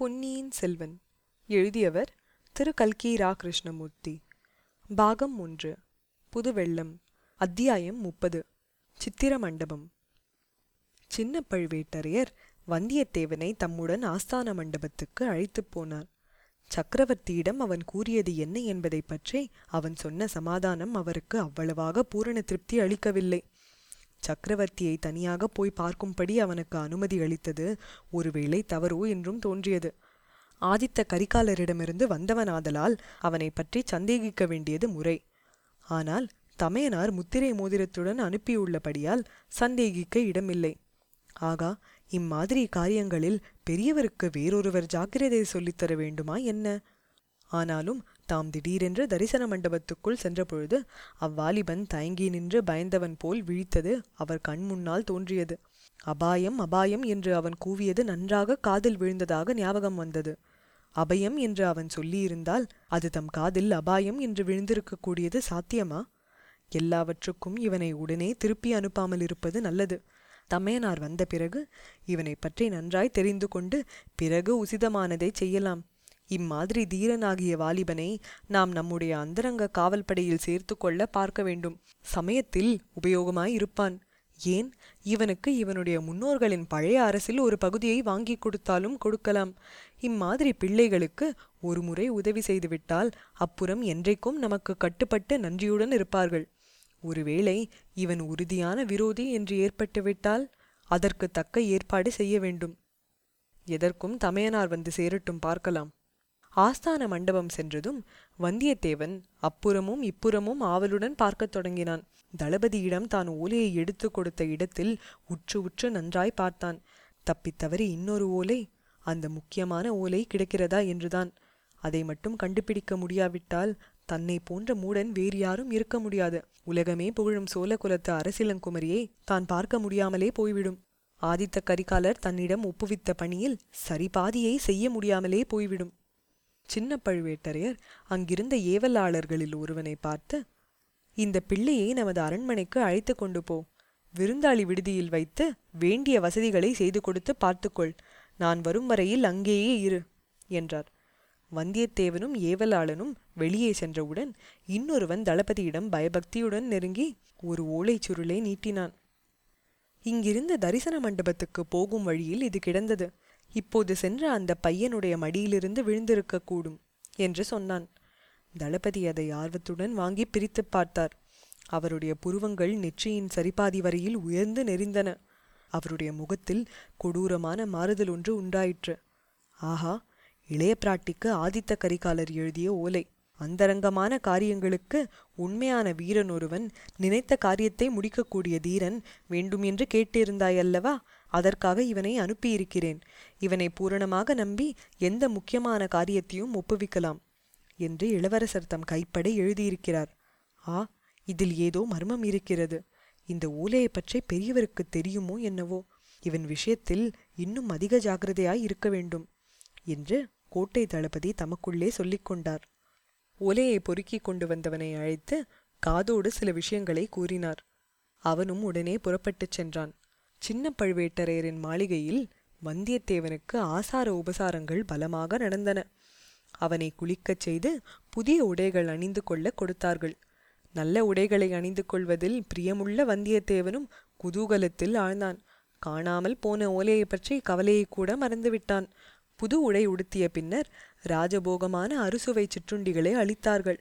பொன்னியின் செல்வன். எழுதியவர் திரு. கல்கி ரா கிருஷ்ணமூர்த்தி பாகம் ஒன்று. புதுவெள்ளம். அத்தியாயம் முப்பது. சித்திர மண்டபம் சின்ன பழுவேட்டரையர் வந்தியத்தேவனை தம்முடன் ஆஸ்தான மண்டபத்துக்கு அழைத்துப் போனார். சக்கரவர்த்தியிடம் அவன் கூறியது என்ன என்பதைப் பற்றி அவன் சொன்ன சமாதானம் அவருக்கு அவ்வளவாக பூரண திருப்தி அளிக்கவில்லை. சக்கரவர்த்தியை தனியாக போய் பார்க்கும்படி அவனுக்கு அனுமதி அளித்தது ஒருவேளை தவறோ என்றும் தோன்றியது. ஆதித்த கரிகாலரிடமிருந்து வந்தவனாதலால் அவனை பற்றி சந்தேகிக்க வேண்டியது முறை. ஆனால் தமையனார் முத்திரை மோதிரத்துடன் அனுப்பியுள்ளபடியால் சந்தேகிக்க இடமில்லை. ஆகா இம்மாதிரி காரியங்களில் பெரியவருக்கு வேறொருவர் ஜாக்கிரதை சொல்லித்தர வேண்டுமா என்ன? ஆனாலும் தாம் திடீரென்று தரிசன மண்டபத்துக்குள் சென்றபொழுது அவ்வாலிபன் தயங்கி நின்று பயந்தவன் போல் விழித்தது அவர் கண் முன்னால் தோன்றியது. அபாயம் அபாயம் என்று அவன் கூவியது நன்றாக காதில் விழுந்ததாக ஞாபகம் வந்தது. அபயம் என்று அவன் சொல்லியிருந்தால் அது தம் காதில் அபாயம் என்று விழுந்திருக்கக்கூடியது சாத்தியமா? எல்லாவற்றுக்கும் இவனை உடனே திருப்பி அனுப்பாமல் இருப்பது நல்லது. தமையனார் வந்த பிறகு இவனை பற்றி நன்றாய் தெரிந்து கொண்டு பிறகு உசிதமானதை செய்யலாம். இம்மாதிரி தீரனாகிய வாலிபனை நாம் நம்முடைய அந்தரங்க காவல்படையில் சேர்த்து கொள்ள பார்க்க வேண்டும். சமயத்தில் உபயோகமாய் இருப்பான். ஏன்? இவனுக்கு இவனுடைய முன்னோர்களின் பழைய அரசில் ஒரு பகுதியை வாங்கி கொடுத்தாலும் கொடுக்கலாம். இம்மாதிரி பிள்ளைகளுக்கு ஒரு முறை உதவி செய்துவிட்டால் அப்புறம் என்றைக்கும் நமக்கு கட்டுப்பட்டு நன்றியுடன் இருப்பார்கள். ஒருவேளை இவன் உறுதியான விரோதி என்று ஏற்பட்டுவிட்டால் அதற்கு தக்க ஏற்பாடு செய்ய வேண்டும். எதற்கும் தமையனார் வந்து சேரட்டும் பார்க்கலாம். ஆஸ்தான மண்டபம் சென்றதும் வந்தியத்தேவன் அப்புறமும் இப்புறமும் ஆவலுடன் பார்க்கத் தொடங்கினான். தளபதியிடம் தான் ஓலையை எடுத்து கொடுத்த இடத்தில் உற்று உற்று நன்றாய் பார்த்தான். தப்பித்தவறி இன்னொரு ஓலை அந்த முக்கியமான ஓலை கிடைக்கிறதா என்றுதான். அதை மட்டும் கண்டுபிடிக்க முடியாவிட்டால் தன்னை போன்ற மூடன் வேறு யாரும் இருக்க முடியாது. உலகமே புகழும் சோழ குலத்து அரசிலங்குமரியை தான் பார்க்க முடியாமலே போய்விடும். ஆதித்த கரிகாலர் தன்னிடம் ஒப்புவித்த பணியில் சரிபாதியை செய்ய முடியாமலே போய்விடும். சின்ன பழுவேட்டரையர் அங்கிருந்த ஏவலாளர்களில் ஒருவனை பார்த்து இந்த பிள்ளையை நமது அரண்மனைக்கு அழைத்து கொண்டு போ. விருந்தாளி விடுதியில் வைத்து வேண்டிய வசதிகளை செய்து கொடுத்து பார்த்துக்கொள். நான் வரும் வரையில் அங்கேயே இரு என்றார். வந்தியத்தேவனும் ஏவலாளனும் வெளியே சென்றவுடன் இன்னொருவன் தளபதியிடம் பயபக்தியுடன் நெருங்கி ஒரு ஓலைச் சுருளை நீட்டினான். இங்கிருந்த தரிசன மண்டபத்துக்கு போகும் வழியில் இது கிடந்தது. இப்போது சென்ற அந்த பையனுடைய மடியிலிருந்து விழுந்திருக்கக்கூடும் என்று சொன்னான். தளபதி அதை ஆர்வத்துடன் வாங்கி பிரித்து பார்த்தார். அவருடைய புருவங்கள் நெற்றியின் சரிபாதி வரையில் உயர்ந்து நெறிந்தன. அவருடைய முகத்தில் கொடூரமான மாறுதல் ஒன்று உண்டாயிற்று. ஆஹா இளைய பிராட்டிக்கு ஆதித்த கரிகாலர் எழுதிய ஓலை. அந்தரங்கமான காரியங்களுக்கு உண்மையான வீரன் ஒருவன் நினைத்த காரியத்தை முடிக்கக்கூடிய தீரன் வேண்டும் என்று கேட்டிருந்தாயல்லவா? அதற்காக இவனை அனுப்பியிருக்கிறேன். இவனை பூரணமாக நம்பி எந்த முக்கியமான காரியத்தையும் ஒப்புவிக்கலாம் என்று இளவரசர் தம் கைப்பட எழுதியிருக்கிறார். ஆ இதில் ஏதோ மர்மம் இருக்கிறது. இந்த ஓலையை பற்றி பெரியவருக்கு தெரியுமோ என்னவோ? இவன் விஷயத்தில் இன்னும் அதிக ஜாக்கிரதையாய் இருக்க வேண்டும் என்று கோட்டை தளபதி தமக்குள்ளே சொல்லிக் கொண்டார். ஓலையை பொறுக்கிக் கொண்டு வந்தவனை அழைத்து காதோடு சில விஷயங்களை கூறினார். அவனும் உடனே புறப்பட்டுச் சென்றான். சின்ன பழுவேட்டரையரின் மாளிகையில் வந்தியத்தேவனுக்கு ஆசார உபசாரங்கள் பலமாக நடந்தன. அவனை குளிக்கச் செய்து புதிய உடைகள் அணிந்து கொள்ள கொடுத்தார்கள். நல்ல உடைகளை அணிந்து கொள்வதில் பிரியமுள்ள வந்தியத்தேவனும் குதூகலத்தில் ஆழ்ந்தான். காணாமல் போன ஓலையை பற்றி கவலையை கூட மறந்துவிட்டான். புது உடை உடுத்திய பின்னர் ராஜபோகமான அறுசுவை சிற்றுண்டிகளை அளித்தார்கள்.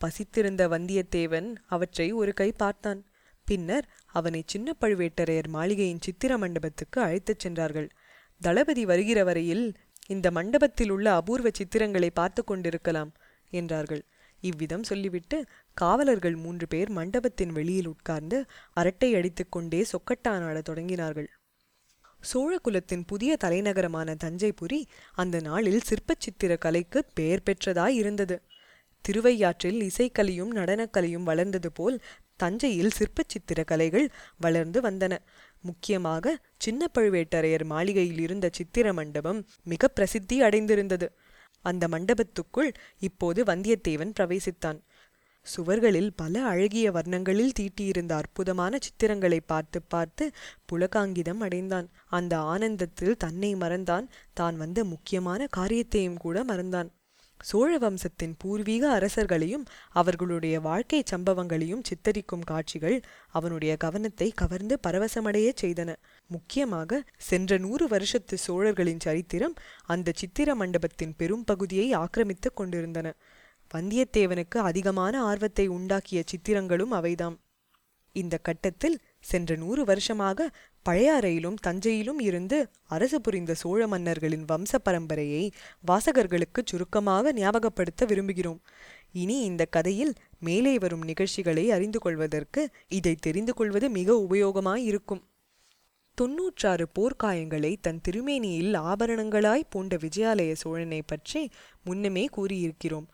பசித்திருந்த வந்தியத்தேவன் அவற்றை ஒரு கை பார்த்தான். பின்னர் அவனை சின்ன பழுவேட்டரையர் மாளிகையின் சித்திர மண்டபத்துக்கு அழைத்துச் சென்றார்கள். தளபதி வருகிற வரையில் இந்த மண்டபத்தில் உள்ள அபூர்வ சித்திரங்களை பார்த்து கொண்டிருக்கலாம் என்றார்கள். இவ்விதம் சொல்லிவிட்டு காவலர்கள் மூன்று பேர் மண்டபத்தின் வெளியில் உட்கார்ந்து அரட்டை அடித்துக்கொண்டே சொக்கட்டானாடத் தொடங்கினார்கள். சோழகுலத்தின் புதிய தலைநகரமான தஞ்சைபுரி அந்த நாளில் சிற்பச்சித்திர கலைக்கு பெயர் பெற்றதாய் இருந்தது. திருவையாற்றில் இசைக்கலையும் நடனக்கலையும் வளர்ந்தது போல் தஞ்சையில் சிற்ப சித்திர கலைகள் வளர்ந்து வந்தன. முக்கியமாக சின்ன பழுவேட்டரையர் மாளிகையில் இருந்த சித்திர மண்டபம் மிக பிரசித்தி அடைந்திருந்தது. அந்த மண்டபத்துக்குள் இப்போது வந்தியத்தேவன் பிரவேசித்தான். சுவர்களில் பல அழகிய வர்ணங்களில் தீட்டியிருந்த அற்புதமான சித்திரங்களை பார்த்து பார்த்து புலகாங்கிதம் அடைந்தான். அந்த ஆனந்தத்தில் தன்னை மறந்தான். தான் வந்த முக்கியமான காரியத்தையும் கூட மறந்தான். சோழ வம்சத்தின் பூர்வீக அரசர்களையும் அவர்களுடைய வாழ்க்கை சம்பவங்களையும் சித்தரிக்கும் காட்சிகள் அவனுடைய கவனத்தை கவர்ந்து பரவசமடையச் செய்தன. முக்கியமாக சென்ற நூறு வருஷத்து சோழர்களின் சரித்திரம் அந்த சித்திர மண்டபத்தின் பெரும் பகுதியை ஆக்கிரமித்துக் கொண்டிருந்தன. வந்தியத்தேவனுக்கு அதிகமான ஆர்வத்தை உண்டாக்கிய சித்திரங்களும் அவைதாம். இந்த கட்டத்தில் சென்ற நூறு வருஷமாக பழையாறையிலும் தஞ்சையிலும் இருந்து அரசு புரிந்த சோழ மன்னர்களின் வம்ச பரம்பரையை வாசகர்களுக்கு சுருக்கமாக ஞாபகப்படுத்த விரும்புகிறோம். இனி இந்த கதையில் மேலே வரும் நிகழ்ச்சிகளை அறிந்து கொள்வதற்கு இதை தெரிந்து கொள்வது மிக உபயோகமாயிருக்கும். தொன்னூற்றாறு போர்க்காயங்களை தன் திருமேனியில் ஆபரணங்களாய் பூண்ட விஜயாலய சோழனை பற்றி முன்னமே கூறியிருக்கிறோம்.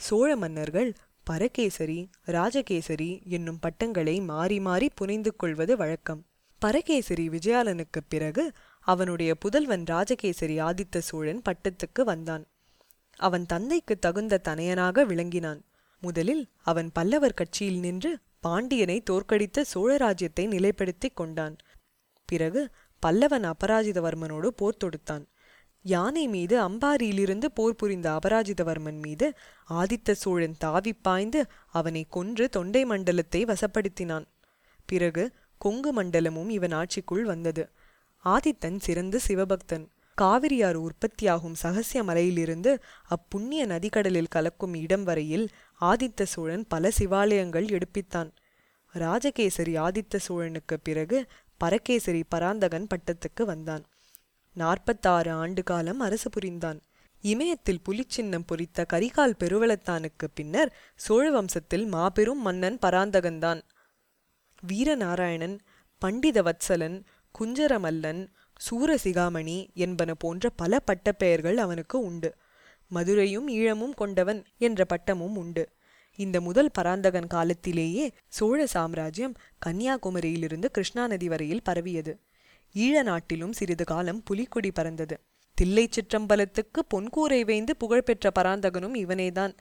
சோழ மன்னர்கள் பரகேசரி ராஜகேசரி என்னும் பட்டங்களை மாறி மாறி புனைந்து கொள்வது வழக்கம். பரகேசரி விஜயாலனுக்குப் பிறகு அவனுடைய புதல்வன் ராஜகேசரி ஆதித்த சோழன் பட்டத்துக்கு வந்தான். அவன் தந்தைக்கு தகுந்த தனையனாக விளங்கினான். முதலில் அவன் பல்லவர் கட்சியில் நின்று பாண்டியனை தோற்கடித்த சோழ ராஜ்யத்தை நிலைப்படுத்திக் கொண்டான். பிறகு பல்லவன் அபராஜிதவர்மனோடு போர் தொடுத்தான். யானை மீது அம்பாரியிலிருந்து போர் புரிந்த அபராஜிதவர்மன் மீது ஆதித்த சோழன் தாவி பாய்ந்து அவனை கொன்று தொண்டை மண்டலத்தை வசப்படுத்தினான். பிறகு கொங்கு மண்டலமும் இவன் ஆட்சிக்குள் வந்தது. ஆதித்தன் சிறந்த சிவபக்தன். காவிரியாறு உற்பத்தியாகும் சகசிய மலையிலிருந்து அப்புண்ணிய நதிக்கடலில் கலக்கும் இடம் வரையில் ஆதித்த சோழன் பல சிவாலயங்கள் எடுப்பித்தான். ராஜகேசரி ஆதித்த சோழனுக்கு பிறகு பரகேசரி பராந்தகன் பட்டத்துக்கு வந்தான். நாற்பத்தாறு ஆண்டு காலம் அரசு புரிந்தான். இமயத்தில் புலிச்சின்னம் பொறித்த கரிகால் பெருவளத்தானுக்கு பின்னர் சோழ வம்சத்தில் மாபெரும் மன்னன் பராந்தகன்தான். வீரநாராயணன் பண்டித வத்சலன் குஞ்சரமல்லன் சூரசிகாமணி என்பன போன்ற பல பட்டப்பெயர்கள் அவனுக்கு உண்டு. மதுரையும் ஈழமும் கொண்டவன் என்ற பட்டமும் உண்டு. இந்த முதல் பராந்தகன் காலத்திலேயே சோழ சாம்ராஜ்யம் கன்னியாகுமரியிலிருந்து கிருஷ்ணா நதி வரையில் பரவியது. ஈழ நாட்டிலும் சிறிது காலம் புலிக்குடி பறந்தது. தில்லை சிற்றம்பலத்துக்கு பொன்கூரை வேந்து புகழ்பெற்ற பராந்தகனும் இவனேதான்.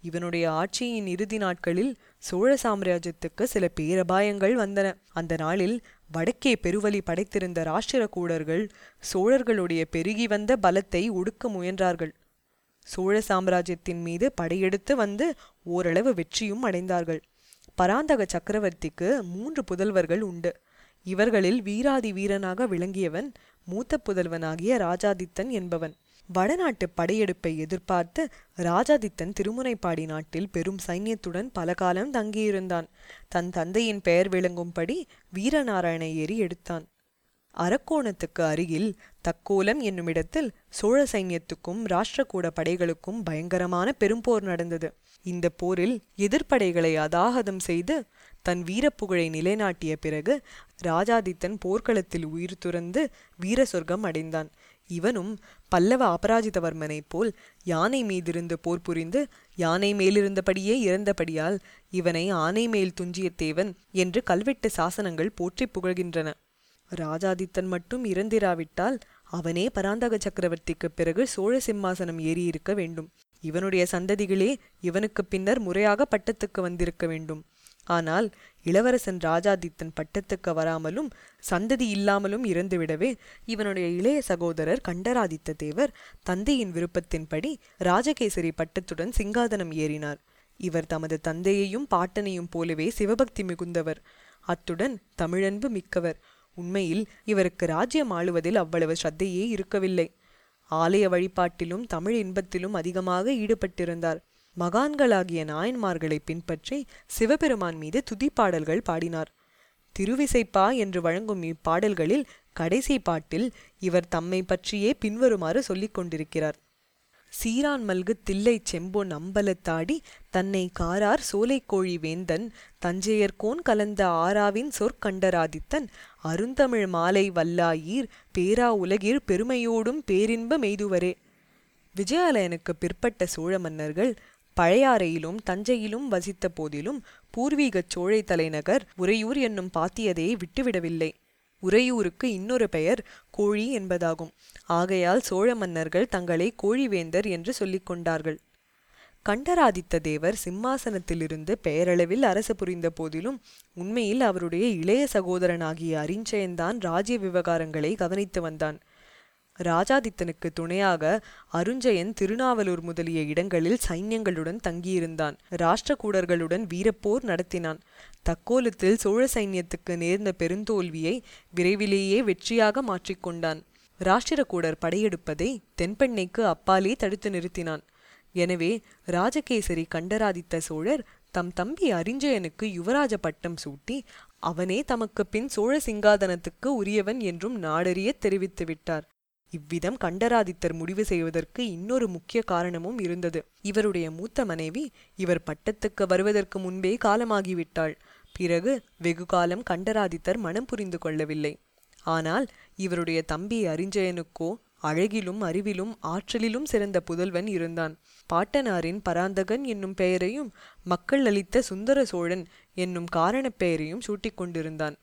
இவனுடைய ஆட்சியின் இறுதி நாட்களில் சோழ சாம்ராஜ்யத்துக்கு சில பேரபாயங்கள் வந்தன. அந்த நாளில் வடக்கே பெருவலி படைத்திருந்த ராஷ்டிரகூடர்கள் சோழர்களுடைய பெருகி வந்த பலத்தை ஒடுக்க முயன்றார்கள். சோழ சாம்ராஜ்யத்தின் மீது படையெடுத்து வந்து ஓரளவு வெற்றியும் அடைந்தார்கள். பராந்தக சக்கரவர்த்திக்கு மூன்று புதல்வர்கள் உண்டு. இவர்களில் வீராதி வீரனாக விளங்கியவன் மூத்த புதல்வனாகிய ராஜாதித்தன் என்பவன். வடநாட்டு படையெடுப்பை எதிர்பார்த்து ராஜாதித்தன் திருமுனைப்பாடி நாட்டில் பெரும் சைன்யத்துடன் பல காலம் தங்கியிருந்தான். தன் தந்தையின் பெயர் விளங்கும்படி வீரநாராயண ஏரி எடுத்தான். அரக்கோணத்துக்கு அருகில் தக்கோலம் என்னுமிடத்தில் சோழ சைன்யத்துக்கும் ராஷ்டிரகூட படைகளுக்கும் பயங்கரமான பெரும்போர் நடந்தது. இந்த போரில் எதிர்ப்படைகளை அதாகதம் செய்து தன் வீரப்புகழை நிலைநாட்டிய பிறகு ராஜாதித்தன் போர்க்களத்தில் உயிர் துறந்து வீர சொர்க்கம் அடைந்தான். இவனும் பல்லவ அபராஜிதவர்மனைப் போல் யானை மீதிருந்து போர் புரிந்து யானை மேலிருந்தபடியே இறந்தபடியால் இவனை ஆனை மேல் துஞ்சிய தேவன் என்று கல்வெட்டு சாசனங்கள் போற்றி புகழ்கின்றன. ராஜாதித்தன் மட்டும் இறந்திராவிட்டால் அவனே பராந்தக சக்கரவர்த்திக்கு பிறகு சோழ சிம்மாசனம் ஏறியிருக்க வேண்டும். இவனுடைய சந்ததிகளே இவனுக்கு பின்னர் முறையாக பட்டத்துக்கு வந்திருக்க வேண்டும். ஆனால் இளவரசன் ராஜாதித்தன் பட்டத்துக்கு வராமலும் சந்ததி இல்லாமலும் இறந்துவிடவே இவனுடைய இளைய சகோதரர் கண்டராதித்த தேவர் தந்தையின் விருப்பத்தின்படி ராஜகேசரி பட்டத்துடன் சிங்காதனம் ஏறினார். இவர் தமது தந்தையையும் பாட்டனையும் போலவே சிவபக்தி மிகுந்தவர். அத்துடன் தமிழன்பு மிக்கவர். உண்மையில் இவருக்கு ராஜ்யம் ஆளுவதில் அவ்வளவு ஸ்ரத்தையே இருக்கவில்லை. ஆலய வழிபாட்டிலும் தமிழ் இன்பத்திலும் அதிகமாக ஈடுபட்டிருந்தார். மகான்களாகிய நாயன்மார்களை பின்பற்றி சிவபெருமான் மீது துதிப்பாடல்கள் பாடினார். திருவிசைப்பா என்று வழங்கும் இப்பாடல்களில் கடைசி பாட்டில் இவர் தம்மை பற்றியே பின்வருமாறு சொல்லிக் கொண்டிருக்கிறார். சீரான் மல்கு தில்லை செம்பொன் அம்பலத்தாடி தன்னை காரார் சோலைக்கோழி வேந்தன் தஞ்சையர்கோன் கலந்த ஆராவின் சொற்கண்டராதித்தன் அருந்தமிழ் மாலை வல்லாயீர் பேரா உலகிற் பெருமையோடும் பேரின்ப மெய்துவரே. விஜயாலயனுக்கு பிற்பட்ட சோழ மன்னர்கள் பழையாறையிலும் தஞ்சையிலும் வசித்த போதிலும் பூர்வீகச் சோழை தலைநகர் உறையூர் என்னும் பாத்தியதையை விட்டுவிடவில்லை. உறையூருக்கு இன்னொரு பெயர் கோழி என்பதாகும். ஆகையால் சோழ மன்னர்கள் தங்களை கோழிவேந்தர் என்று சொல்லிக் கொண்டார்கள். கண்டராதித்த தேவர் சிம்மாசனத்திலிருந்து பெயரளவில் அரசு புரிந்த போதிலும் உண்மையில் அவருடைய இளைய சகோதரனாகிய அரிஞ்சயன்தான் ராஜ்ய விவகாரங்களை கவனித்து வந்தான். ராஜாதித்தனுக்கு துணையாக அருஞ்சயன் திருநாவலூர் முதலிய இடங்களில் சைன்யங்களுடன் தங்கியிருந்தான். ராஷ்டிரகூடர்களுடன் வீரப்போர் நடத்தினான். தக்கோலத்தில் சோழ சைன்யத்துக்கு நேர்ந்த பெருந்தோல்வியை விரைவிலேயே வெற்றியாக மாற்றிக்கொண்டான் ராஷ்டிரகூடர் படையெடுப்பதை தென்பெண்ணைக்கு அப்பாலே தடுத்து நிறுத்தினான். எனவே ராஜகேசரி கண்டராதித்த சோழர் தம் தம்பி அரிஞ்சயனுக்கு யுவராஜ பட்டம் சூட்டி அவனே தமக்கு பின் சோழ சிங்காதனத்துக்கு உரியவன் என்றும் நாடறிய தெரிவித்து விட்டார் இவ்விதம் கண்டராதித்தர் முடிவு செய்வதற்கு இன்னொரு முக்கிய காரணமும் இருந்தது. இவருடைய மூத்த மனைவி இவர் பட்டத்துக்கு வருவதற்கு முன்பே காலமாகிவிட்டாள். பிறகு வெகு காலம் கண்டராதித்தர் மனம் புரிந்து கொள்ளவில்லை. ஆனால் இவருடைய தம்பி அரிஞ்சயனுக்கோ அழகிலும் அறிவிலும் ஆற்றலிலும் சிறந்த புதல்வன் இருந்தான். பாட்டனாரின் பராந்தகன் என்னும் பெயரையும் மக்கள் அளித்த சுந்தர சோழன் என்னும் காரணப் பெயரையும் சூட்டிக் கொண்டிருந்தான்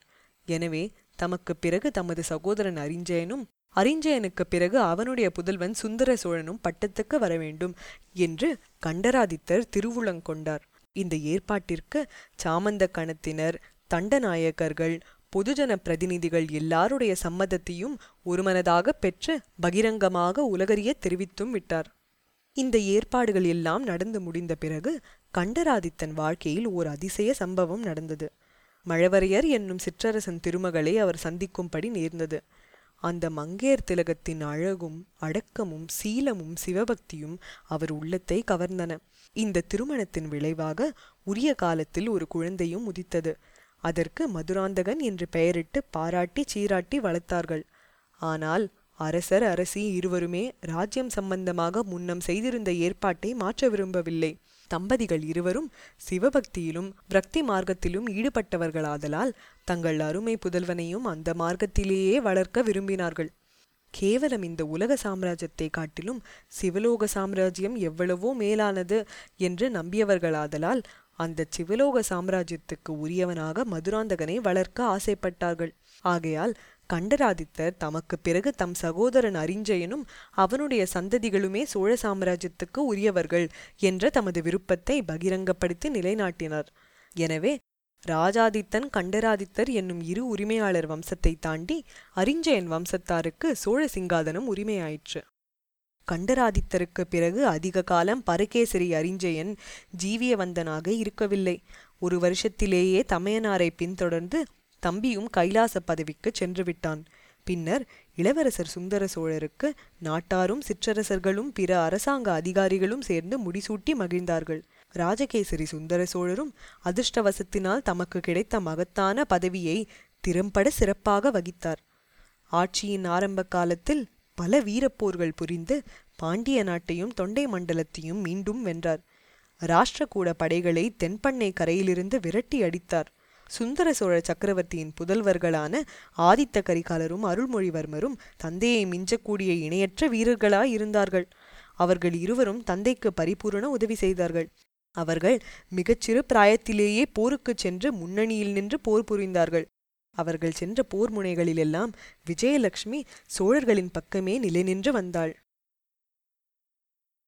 எனவே தமக்கு பிறகு தமது சகோதரன் அரிஞ்சயனும் அரிஞ்சயனுக்கு பிறகு அவனுடைய புதல்வன் சுந்தர சோழனும் பட்டத்துக்கு வர வேண்டும் என்று கண்டராதித்தர் திருவுளங்கொண்டார் இந்த ஏற்பாட்டிற்கு சாமந்த கணத்தினர் தண்டநாயக்கர்கள் பொதுஜன பிரதிநிதிகள் எல்லாருடைய சம்மதத்தையும் ஒருமனதாக பெற்று பகிரங்கமாக உலகறிய தெரிவித்தும் விட்டார். இந்த ஏற்பாடுகள் எல்லாம் நடந்து முடிந்த பிறகு கண்டராதித்தன் வாழ்க்கையில் ஓர் அதிசய சம்பவம் நடந்தது. மழவரையர் என்னும் சிற்றரசன் திருமகளை அவர் சந்திக்கும்படி நேர்ந்தது. அந்த மங்கையர் திலகத்தின் அழகும் அடக்கமும் சீலமும் சிவபக்தியும் அவர் உள்ளத்தை கவர்ந்தன. இந்த திருமணத்தின் விளைவாக உரிய காலத்தில் ஒரு குழந்தையும் உதித்தது. அதற்கு மதுராந்தகன் என்று பெயரிட்டு பாராட்டி சீராட்டி வளர்த்தார்கள். ஆனால் அரசர் அரசி இருவருமே ராஜ்யம் சம்பந்தமாக முன்னம் செய்திருந்த ஏற்பாட்டை மாற்ற விரும்பவில்லை. தம்பதிகள் இருவரும் சிவபக்தியிலும் பிரக்தி மார்க்கத்திலும் ஈடுபட்டவர்களாதலால் தங்கள் அருமை புதல்வனையும் அந்த மார்க்கத்திலேயே வளர்க்க விரும்பினார்கள். கேவலம் இந்த உலக சாம்ராஜ்யத்தை காட்டிலும் சிவலோக சாம்ராஜ்யம் எவ்வளவோ மேலானது என்று நம்பியவர்களாதலால் அந்த சிவலோக சாம்ராஜ்யத்துக்கு உரியவனாக மதுராந்தகனை வளர்க்க ஆசைப்பட்டார்கள். ஆகையால் கண்டராதித்தர் தமக்கு பிறகு தம் சகோதரன் அரிஞ்சயனும் அவனுடைய சந்ததிகளுமே சோழ சாம்ராஜ்யத்துக்கு உரியவர்கள் என்ற தமது விருப்பத்தை பகிரங்கப்படுத்தி நிலைநாட்டினார். எனவே ராஜாதித்தன் கண்டராதித்தர் என்னும் இரு உரிமையாளர் வம்சத்தை தாண்டி அரிஞ்சயன் வம்சத்தாருக்கு சோழ சிங்காதனம் உரிமையாயிற்று. கண்டராதித்தருக்கு பிறகு அதிக காலம் பரகேசரி அரிஞ்சயன் ஜீவியவந்தனாக இருக்கவில்லை. ஒரு வருஷத்திலேயே தமையனாரை பின்தொடர்ந்து தம்பியும் கைலாச பதவிக்கு சென்று விட்டான் பின்னர் இளவரசர் சுந்தர சோழருக்கு நாட்டாரும் சிற்றரசர்களும் பிற அரசாங்க அதிகாரிகளும் சேர்ந்து முடிசூட்டி மகிழ்ந்தார்கள். ராஜகேசரி சுந்தர சோழரும் அதிர்ஷ்டவசத்தினால் தமக்கு கிடைத்த மகத்தான பதவியை திறம்பட சிறப்பாக வகித்தார். ஆட்சியின் ஆரம்ப காலத்தில் பல வீரப்போர்கள் புரிந்து பாண்டிய நாட்டையும் தொண்டை மண்டலத்தையும் மீண்டும் வென்றார். ராஷ்டிரகூட படைகளை தென்பண்ணை கரையிலிருந்து விரட்டி அடித்தார். சுந்தர சோழ சக்கரவர்த்தியின் புதல்வர்களான ஆதித்த கரிகாலரும் அருள்மொழிவர்மரும் தந்தையை மிஞ்சக்கூடிய இணையற்ற வீரர்களாய் இருந்தார்கள் அவர்கள் இருவரும் தந்தைக்கு பரிபூரண உதவி செய்தார்கள். அவர்கள் மிகச்சிறு பிராயத்திலேயே போருக்குச் சென்று முன்னணியில் நின்று போர் புரிந்தார்கள். அவர்கள் சென்ற போர் முனைகளிலெல்லாம் விஜயலட்சுமி சோழர்களின் பக்கமே நிலை நின்று வந்தாள்.